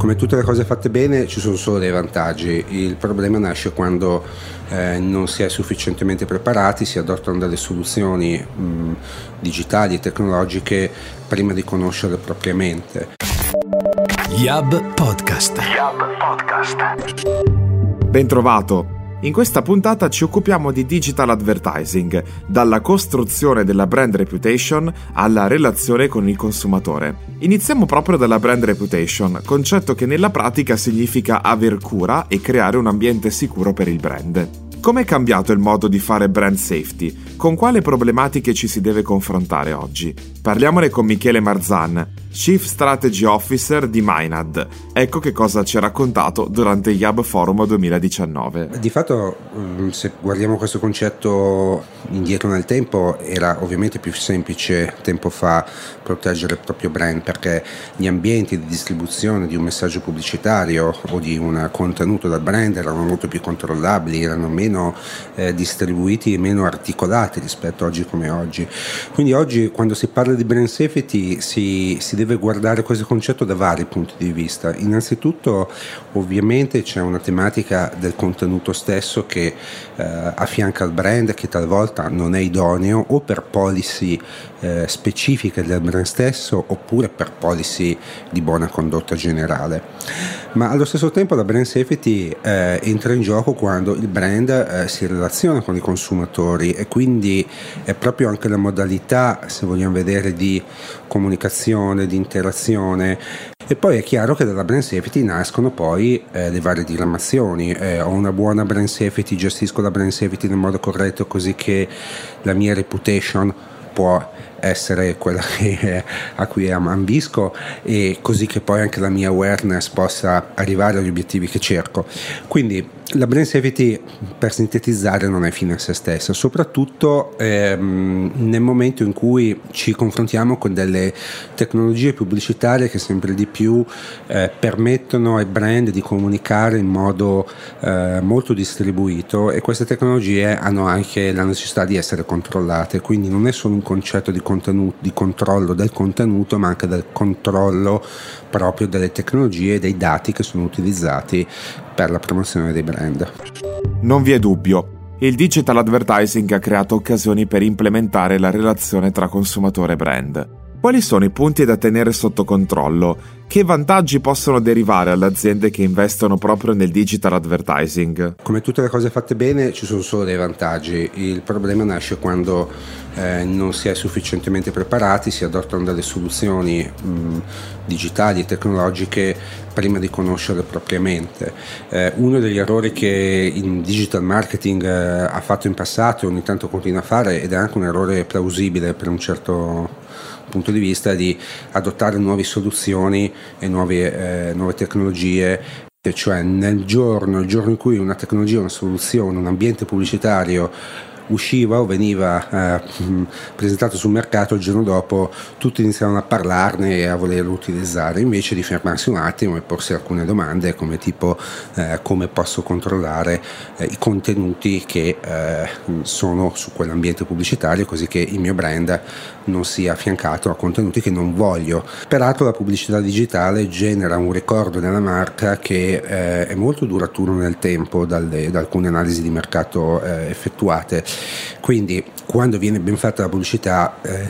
come tutte le cose fatte bene ci sono solo dei vantaggi, il problema nasce quando eh, non si è sufficientemente preparati, si adottano delle soluzioni mh, digitali e tecnologiche prima di conoscerle propriamente. Yab Podcast. Yab Podcast. Ben trovato. In questa puntata ci occupiamo di digital advertising, dalla costruzione della brand reputation alla relazione con il consumatore. Iniziamo proprio dalla brand reputation, concetto che nella pratica significa aver cura e creare un ambiente sicuro per il brand. Come è cambiato il modo di fare brand safety? Con quale problematiche ci si deve confrontare oggi? Parliamone con Michele Marzan, Chief Strategy Officer di Minad. Ecco che cosa ci ha raccontato durante il Yab Forum 2019. Di fatto, mm, se guardiamo questo concetto indietro nel tempo, era ovviamente più semplice tempo fa proteggere il proprio brand perché gli ambienti di distribuzione di un messaggio pubblicitario o di un contenuto dal brand erano molto più controllabili, erano meno eh, distribuiti e meno articolati rispetto a oggi come oggi. Quindi oggi quando si parla di brand safety si, si deve guardare questo concetto da vari punti di vista. Innanzitutto ovviamente c'è una tematica del contenuto stesso che eh, affianca il brand che talvolta non è idoneo o per policy eh, specifiche del brand stesso oppure per policy di buona condotta generale. Ma allo stesso tempo la brand safety eh, entra in gioco quando il brand eh, si relaziona con i consumatori e quindi è proprio anche la modalità, se vogliamo vedere, di comunicazione, di interazione. E poi è chiaro che dalla brand safety nascono poi eh, le varie diramazioni. Eh, ho una buona brand safety, gestisco la brand safety nel modo corretto così che la mia reputation può essere quella che, a cui ambisco e così che poi anche la mia awareness possa arrivare agli obiettivi che cerco. Quindi la brand safety per sintetizzare non è fine a se stessa, soprattutto ehm, nel momento in cui ci confrontiamo con delle tecnologie pubblicitarie che sempre di più eh, permettono ai brand di comunicare in modo eh, molto distribuito e queste tecnologie hanno anche la necessità di essere controllate, quindi non è solo un concetto di, di controllo del contenuto ma anche del controllo proprio delle tecnologie e dei dati che sono utilizzati per la promozione dei brand. Non vi è dubbio. Il digital advertising ha creato occasioni per implementare la relazione tra consumatore e brand. Quali sono i punti da tenere sotto controllo? Che vantaggi possono derivare alle aziende che investono proprio nel digital advertising? Come tutte le cose fatte bene ci sono solo dei vantaggi, il problema nasce quando eh, non si è sufficientemente preparati, si adottano delle soluzioni mh, digitali e tecnologiche prima di conoscerle propriamente. Eh, uno degli errori che il digital marketing eh, ha fatto in passato e ogni tanto continua a fare ed è anche un errore plausibile per un certo punto di vista di adottare nuove soluzioni e nuove, eh, nuove tecnologie cioè nel giorno, il giorno in cui una tecnologia, una soluzione, un ambiente pubblicitario usciva o veniva eh, presentato sul mercato il giorno dopo tutti iniziavano a parlarne e a volerlo utilizzare. Invece di fermarsi un attimo e porsi alcune domande come tipo eh, come posso controllare eh, i contenuti che eh, sono su quell'ambiente pubblicitario così che il mio brand non sia affiancato a contenuti che non voglio. Peraltro la pubblicità digitale genera un ricordo nella marca che eh, è molto duraturo nel tempo dalle, da alcune analisi di mercato eh, effettuate quindi quando viene ben fatta la pubblicità, eh,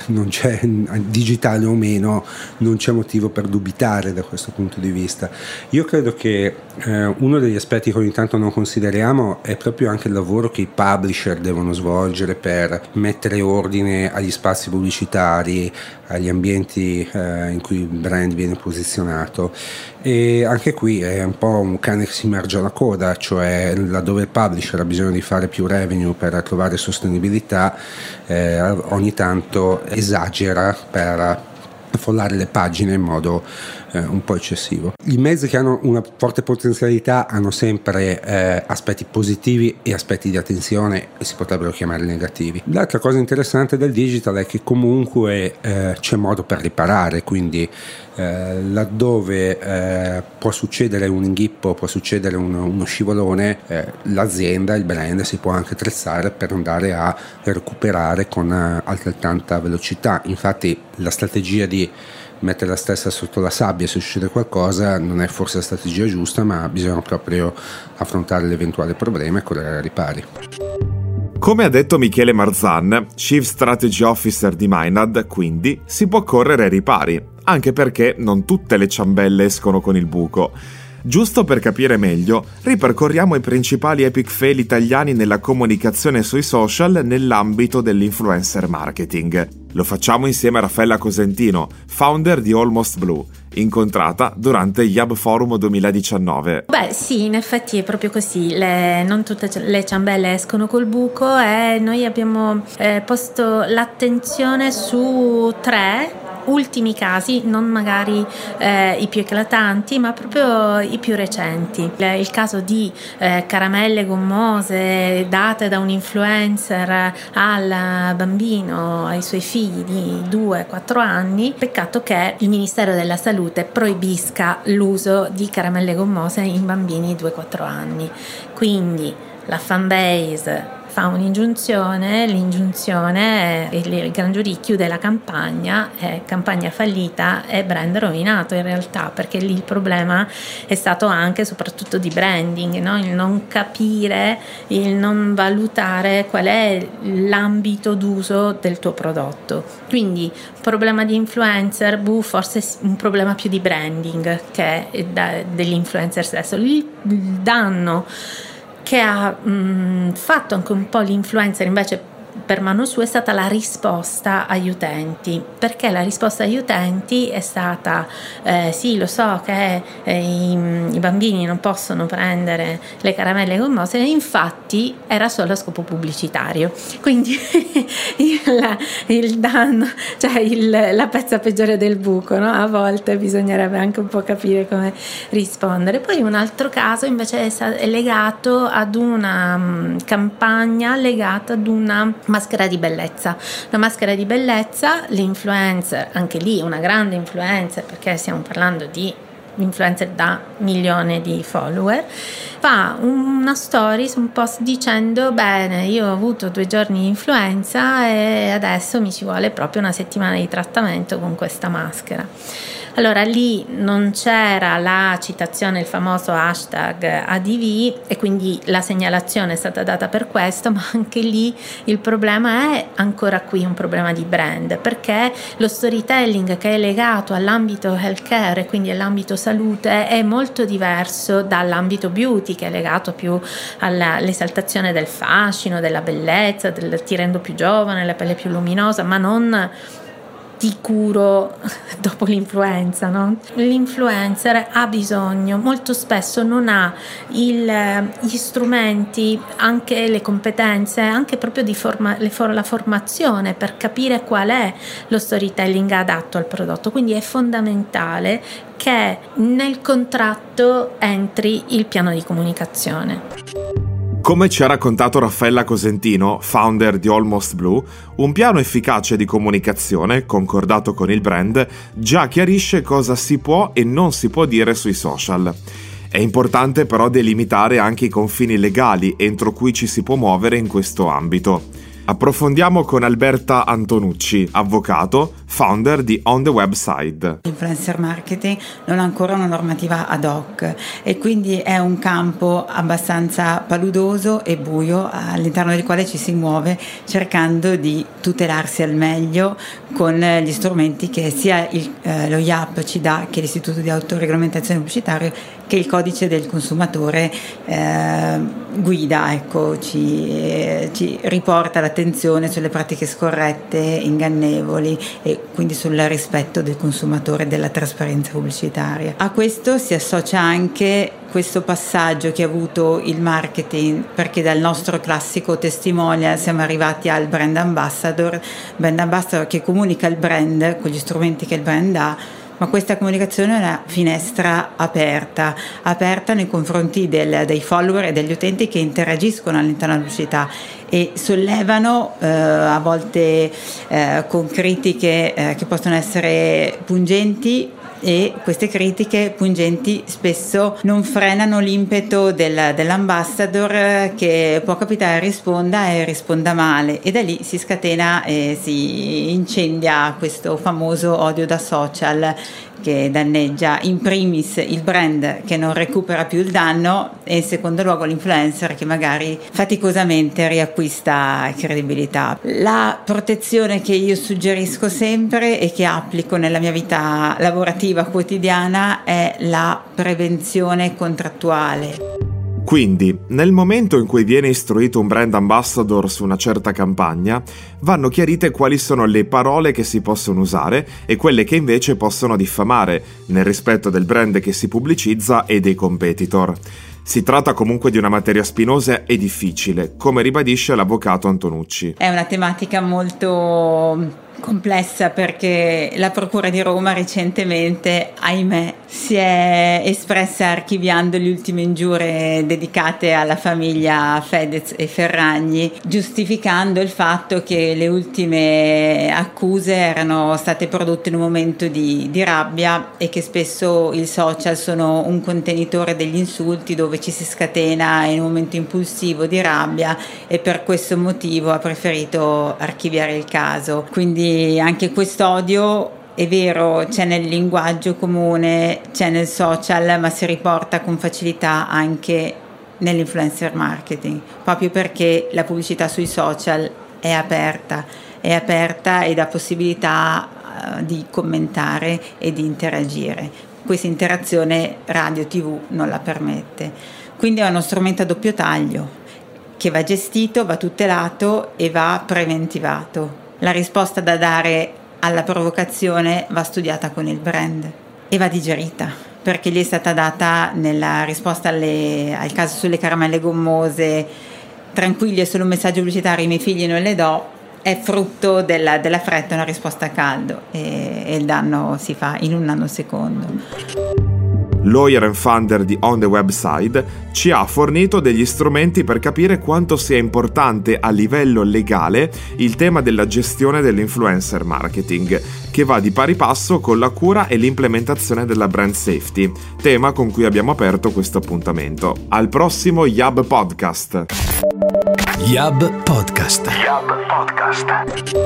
digitale o meno, non c'è motivo per dubitare da questo punto di vista. Io credo che eh, uno degli aspetti che ogni tanto non consideriamo è proprio anche il lavoro che i publisher devono svolgere per mettere ordine agli spazi pubblicitari, agli ambienti eh, in cui il brand viene posizionato. E anche qui è un po' un cane che si immerge alla coda, cioè laddove il publisher ha bisogno di fare più revenue per trovare sostenibilità, eh, ogni tanto esagera per affollare le pagine in modo eh, un po' eccessivo. I mezzi che hanno una forte potenzialità hanno sempre eh, aspetti positivi e aspetti di attenzione e si potrebbero chiamare negativi. L'altra cosa interessante del digital è che comunque eh, c'è modo per riparare, quindi eh, laddove eh, può succedere un inghippo, può succedere uno, uno scivolone, eh, l'azienda, il brand si può anche attrezzare per andare a recuperare con altrettanta velocità. Infatti la strategia di mettere la stessa sotto la sabbia se succede qualcosa non è forse la strategia giusta, ma bisogna proprio affrontare l'eventuale problema e correre ai ripari. Come ha detto Michele Marzan, Chief Strategy Officer di Minad, quindi si può correre ai ripari, anche perché non tutte le ciambelle escono con il buco. Giusto per capire meglio, ripercorriamo i principali epic fail italiani nella comunicazione sui social nell'ambito dell'influencer marketing. Lo facciamo insieme a Raffaella Cosentino, founder di Almost Blue, incontrata durante Yab Forum 2019. Beh sì, in effetti è proprio così, le, non tutte le ciambelle escono col buco e noi abbiamo eh, posto l'attenzione su tre ultimi casi, non magari eh, i più eclatanti, ma proprio i più recenti. Il caso di eh, caramelle gommose date da un influencer al bambino, ai suoi figli di 2-4 anni, peccato che il Ministero della Salute proibisca l'uso di caramelle gommose in bambini di 2-4 anni. Quindi la fanbase fa un'ingiunzione, l'ingiunzione, il, Gran Giurì chiude la campagna, è campagna fallita e brand rovinato in realtà, perché lì il problema è stato anche soprattutto di branding, no? il non capire, il non valutare qual è l'ambito d'uso del tuo prodotto. Quindi problema di influencer, buh, forse un problema più di branding che dell'influencer stesso. Il danno che ha mh, fatto anche un po' l'influencer invece per mano sua è stata la risposta agli utenti, perché la risposta agli utenti è stata eh, sì lo so che eh, i, i, bambini non possono prendere le caramelle gommose, infatti era solo a scopo pubblicitario, quindi il, il, danno, cioè il, la pezza peggiore del buco, no? a volte bisognerebbe anche un po' capire come rispondere. Poi un altro caso invece è, legato ad una um, campagna legata ad una maschera di bellezza. La maschera di bellezza, l'influencer, anche lì una grande influencer perché stiamo parlando di influencer da milione di follower, fa una stories, un post dicendo bene, io ho avuto due giorni di influenza e adesso mi ci vuole proprio una settimana di trattamento con questa maschera. Allora lì non c'era la citazione, il famoso hashtag ADV e quindi la segnalazione è stata data per questo, ma anche lì il problema è ancora qui un problema di brand, perché lo storytelling che è legato all'ambito healthcare e quindi all'ambito salute è molto diverso dall'ambito beauty che è legato più all'esaltazione del fascino, della bellezza, del ti rendo più giovane, la pelle più luminosa, ma non ti curo dopo l'influenza. No? L'influencer ha bisogno, molto spesso non ha il, gli strumenti, anche le competenze, anche proprio di forma, for, la formazione per capire qual è lo storytelling adatto al prodotto. Quindi è fondamentale che nel contratto entri il piano di comunicazione. Come ci ha raccontato Raffaella Cosentino, founder di Almost Blue, un piano efficace di comunicazione, concordato con il brand, già chiarisce cosa si può e non si può dire sui social. È importante però delimitare anche i confini legali entro cui ci si può muovere in questo ambito. Approfondiamo con Alberta Antonucci, avvocato, founder di On the Website. L'influencer marketing non ha ancora una normativa ad hoc e quindi è un campo abbastanza paludoso e buio all'interno del quale ci si muove cercando di tutelarsi al meglio con gli strumenti che sia il, eh, lo IAP ci dà, che l'Istituto di Autoregolamentazione Pubblicitaria, che il codice del consumatore eh, guida, ecco, ci, eh, ci riporta l'attenzione attenzione sulle pratiche scorrette, ingannevoli e quindi sul rispetto del consumatore e della trasparenza pubblicitaria. A questo si associa anche questo passaggio che ha avuto il marketing perché dal nostro classico testimonial siamo arrivati al brand ambassador, brand ambassador che comunica il brand con gli strumenti che il brand ha ma questa comunicazione è una finestra aperta, aperta nei confronti del, dei follower e degli utenti che interagiscono all'interno della pubblicità e sollevano eh, a volte eh, con critiche eh, che possono essere pungenti e queste critiche pungenti spesso non frenano l'impeto del, dell'ambassador che può capitare risponda e risponda male. E da lì si scatena e si incendia questo famoso odio da social che danneggia in primis il brand che non recupera più il danno e in secondo luogo l'influencer che magari faticosamente riacquista credibilità. La protezione che io suggerisco sempre e che applico nella mia vita lavorativa quotidiana è la prevenzione contrattuale. Quindi, nel momento in cui viene istruito un brand ambassador su una certa campagna, vanno chiarite quali sono le parole che si possono usare e quelle che invece possono diffamare, nel rispetto del brand che si pubblicizza e dei competitor. Si tratta comunque di una materia spinosa e difficile, come ribadisce l'avvocato Antonucci. È una tematica molto complessa perché la Procura di Roma recentemente, ahimè, si è espressa archiviando le ultime ingiurie dedicate alla famiglia Fedez e Ferragni, giustificando il fatto che le ultime accuse erano state prodotte in un momento di, di rabbia e che spesso i social sono un contenitore degli insulti dove ci si scatena in un momento impulsivo di rabbia e per questo motivo ha preferito archiviare il caso. Quindi anche quest'odio è vero, c'è nel linguaggio comune, c'è nel social, ma si riporta con facilità anche nell'influencer marketing, proprio perché la pubblicità sui social è aperta, è aperta e dà possibilità uh, di commentare e di interagire. Questa interazione radio TV non la permette. Quindi è uno strumento a doppio taglio che va gestito, va tutelato e va preventivato la risposta da dare alla provocazione va studiata con il brand e va digerita perché gli è stata data nella risposta alle, al caso sulle caramelle gommose tranquilli è solo un messaggio pubblicitario i miei figli non le do è frutto della, della fretta una risposta a caldo e, e il danno si fa in un nanosecondo lawyer and founder di On the Website, ci ha fornito degli strumenti per capire quanto sia importante a livello legale il tema della gestione dell'influencer marketing, che va di pari passo con la cura e l'implementazione della brand safety, tema con cui abbiamo aperto questo appuntamento. Al prossimo Yab Podcast. Yab Podcast. Yab Podcast.